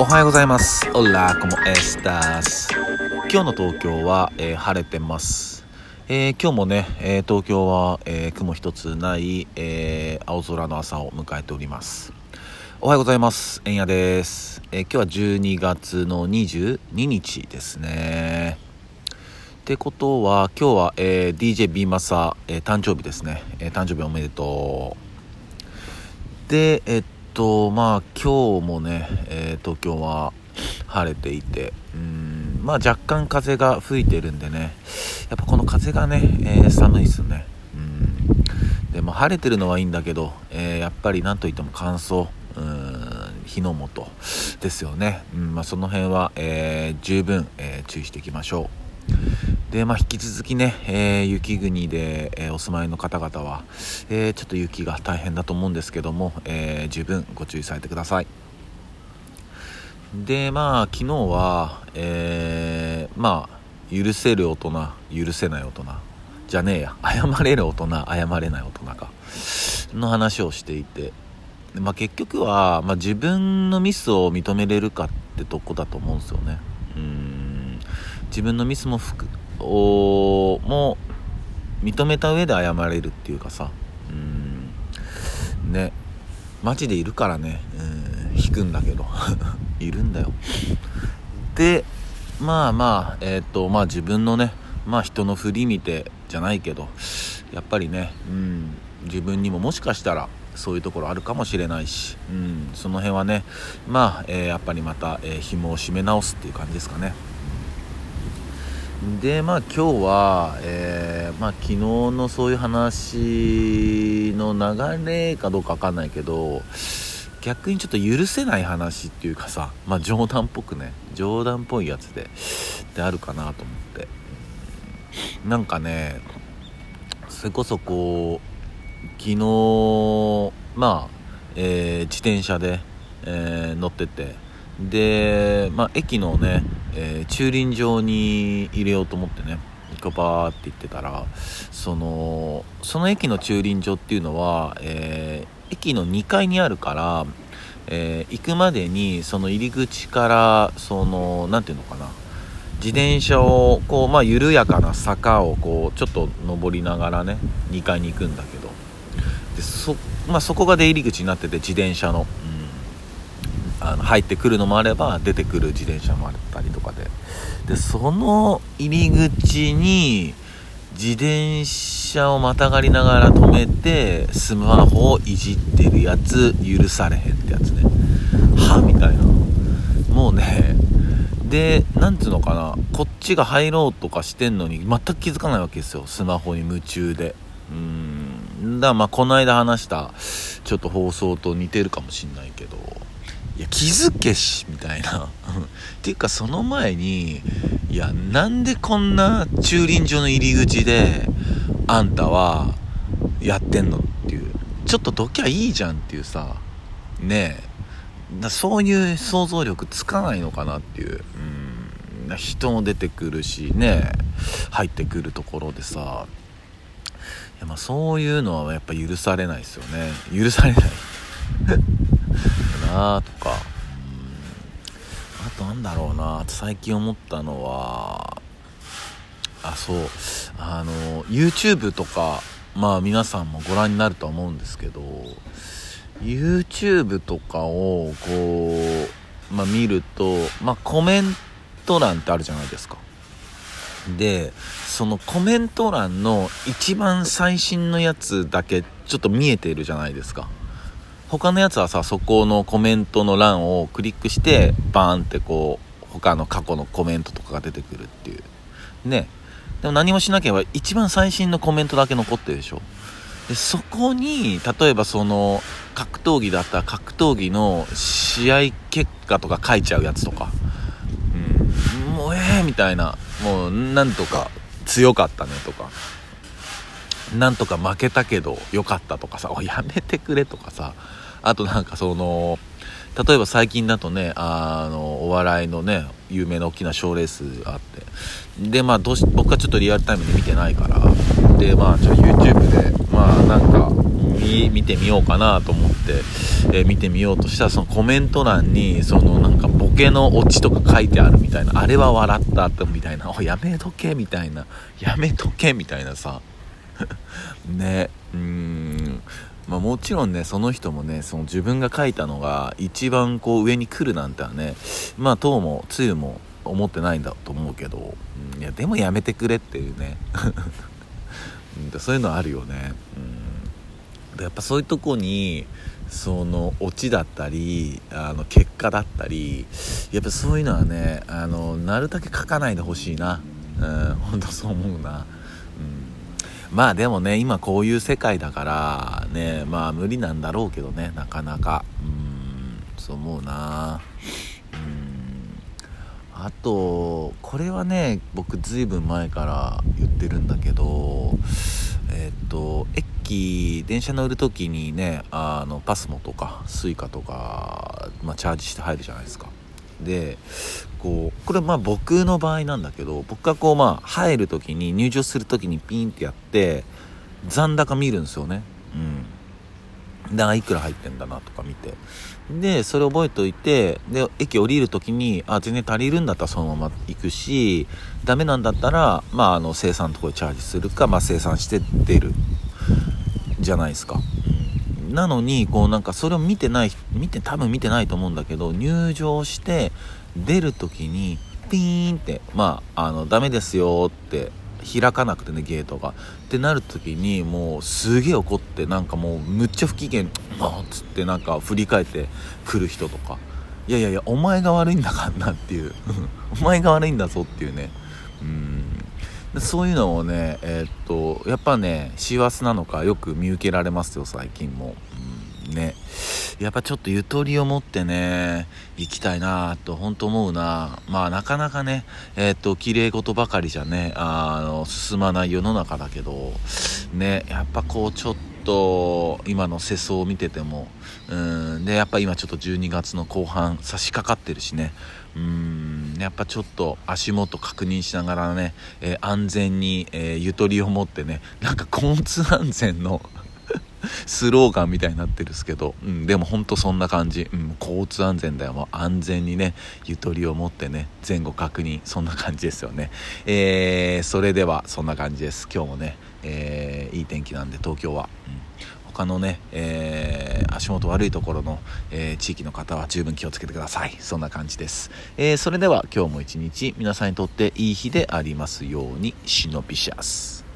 おはようございます。オラコモエスタス。今日の東京は、えー晴れてます。えー今日もね、えー東京は、えー雲一つない、えー青空の朝を迎えております。おはようございます。えんやです。えー今日は12月の22日ですね。ってことは、今日は、えー DJ ビーマサ、えー誕生日ですね、えー誕生日おめでとう。で、えっと、とまあ、今日もね、えー東京は晴れていて、うん、まあ、若干風が吹いてるんでね、やっぱこの風がね、えー寒いですね。うん。でも晴れてるのはいいんだけど、えーやっぱりなんといっても乾燥、うん、火の元ですよね。うん、まあ、その辺は、えー十分、え注意していきましょう。で、まあ、引き続きね、えー雪国で、えーお住まいの方々は、えーちょっと雪が大変だと思うんですけども、え十分ご注意されてください。で、まあ、昨日は、えまあ、許せる大人、許せない大人、じゃねえや、謝れる大人、謝れない大人か、の話をしていて、まあ、結局は、まあ、自分のミスを認めれるかってとこだと思うんですよね。うん自分のミスもふくをも認めた上で謝れるっていうかさ。うん。ね。マジでいるからね。うん。引くんだけど。いるんだよ。でまあまあえっ、とまあ自分のねまあ人の振り見てじゃないけどやっぱりねうん。自分にももしかしたらそういうところあるかもしれないし、うん、その辺はねまあ、えーやっぱりまた、えー紐を締め直すっていう感じですかね。でまあ今日は、えーまあ、昨日のそういう話の流れかどうかわかんないけど逆にちょっと許せない話っていうかさ、まあ、冗談っぽくね冗談っぽいやつでであるかなと思って。なんかねそれこそこう昨日まあ、えー自転車で、えー乗ってて。で、まあ、駅のね、えー駐輪場に入れようと思ってねこうバーって行ってたらそのその駅の駐輪場っていうのは、えー駅の2階にあるから、えー行くまでにその入り口からそのなんていうのかな自転車をこう、まあ、緩やかな坂をこうちょっと登りながらね2階に行くんだけど。でそ,、まあ、そこが出入り口になってて自転車の,、うん、あの入ってくるのもあれば出てくる自転車もあったりとかで。でその入り口に自転車をまたがりながら止めてスマホをいじってるやつ許されへんってやつね。はみたいな。もうねでなんつうのかな。こっちが入ろうとかしてんのに全く気づかないわけですよ。スマホに夢中で。うん。だからまあこの間話したちょっと放送と似てるかもしんないけど。や気づけしみたいな。っていうかその前にいやなんでこんな駐輪場の入り口であんたはやってんのっていう。ちょっとどきゃいいじゃんっていうさ。ねえ。そういう想像力つかないのかなっていう、うん、人も出てくるしね入ってくるところでさ。いやまあそういうのはやっぱ許されないですよね。許されない。なあとか、うん、あとなんだろうな。最近思ったのはあそう。あの YouTube とかまあ皆さんもご覧になるとは思うんですけど YouTube とかをこう、まあ、見ると、まあ、コメント欄ってあるじゃないですか。でそのコメント欄の一番最新のやつだけちょっと見えてるじゃないですか。他のやつはさそこのコメントの欄をクリックしてバーンってこう他の過去のコメントとかが出てくるっていう。ね。でも何もしなければ一番最新のコメントだけ残ってるでしょ。でそこに例えばその格闘技だったら格闘技の試合結果とか書いちゃうやつとか、うん、もうええー、みたいな。もうなんとか強かったねとか。なんとか負けたけど良かったとかさやめてくれとかさあとなんかその例えば最近だとねあのお笑いのね有名な大きな賞レースがあって。でまあどうし僕はちょっとリアルタイムで見てないから。でまあちょ YouTube でまあなんか見てみようかなと思ってえー、見てみようとしたらそのコメント欄にそのなんかボケのオチとか書いてあるみたいなあれは笑ったってみたいな。おやめとけみたいな。やめとけみたいなさ。ね。あ、もちろんねその人もねその自分が書いたのが一番こう上に来るなんてはねまあ当もつゆも思ってないんだと思うけど、うん、いやでもやめてくれっていうね。そういうのあるよね、うん、でやっぱそういうとこにそのオチだったりあの結果だったりやっぱそういうのはねあのなるだけ書かないでほしいな、うん、本当そう思うな、まあでもね今こういう世界だからねまあ無理なんだろうけどねなかなか。うんそう思うな。あとこれはね僕ずいぶん前から言ってるんだけどえっと駅電車乗る時にねあのパスモとか suica とか、まあ、チャージして入るじゃないですか。でこうこれまあ僕の場合なんだけど僕がこうまあ入る時に入場する時にピンってやって残高見るんですよね。うん。だからいくら入ってんだなとか見て。でそれ覚えておいてで駅降りる時にあ全然足りるんだったらそのまま行くしダメなんだったらまああの生産のところでチャージするか、まあ、生産して出るじゃないですか、なのにこうなんかそれを見てない見て多分見てないと思うんだけど入場して出る時にピーンってまああのダメですよって開かなくてねゲートが。ってなる時にもうすげえ怒ってなんかもうむっちゃ不機嫌っつってなんか振り返ってくる人とか。いやいやいやお前が悪いんだからなっていう。お前が悪いんだぞっていうね。うん。そういうのをねえー、っとやっぱね師走なのかよく見受けられますよ最近も、ね。やっぱちょっとゆとりを持ってね、行きたいなと本当思うな。まあなかなかね、えっ、と、綺麗事ばかりじゃね、あの、進まない世の中だけど、ね、やっぱこうちょっと、今の世相を見てても、うん、で、やっぱ今ちょっと12月の後半差し掛かってるしね、うん、やっぱちょっと足元確認しながらね、えー、安全に、えー、ゆとりを持ってね、なんか交通安全の スローガンみたいになってるんですけど、うん、でも本当そんな感じ、うん、交通安全だよ。もう安全にねゆとりを持ってね前後確認。そんな感じですよね。えー、それではそんな感じです。今日もね、えー、いい天気なんで東京は、うん。他のね、えー、足元悪いところの、えー、地域の方は十分気をつけてください。そんな感じです。えー、それでは今日も一日皆さんにとっていい日でありますように、シノピシャス。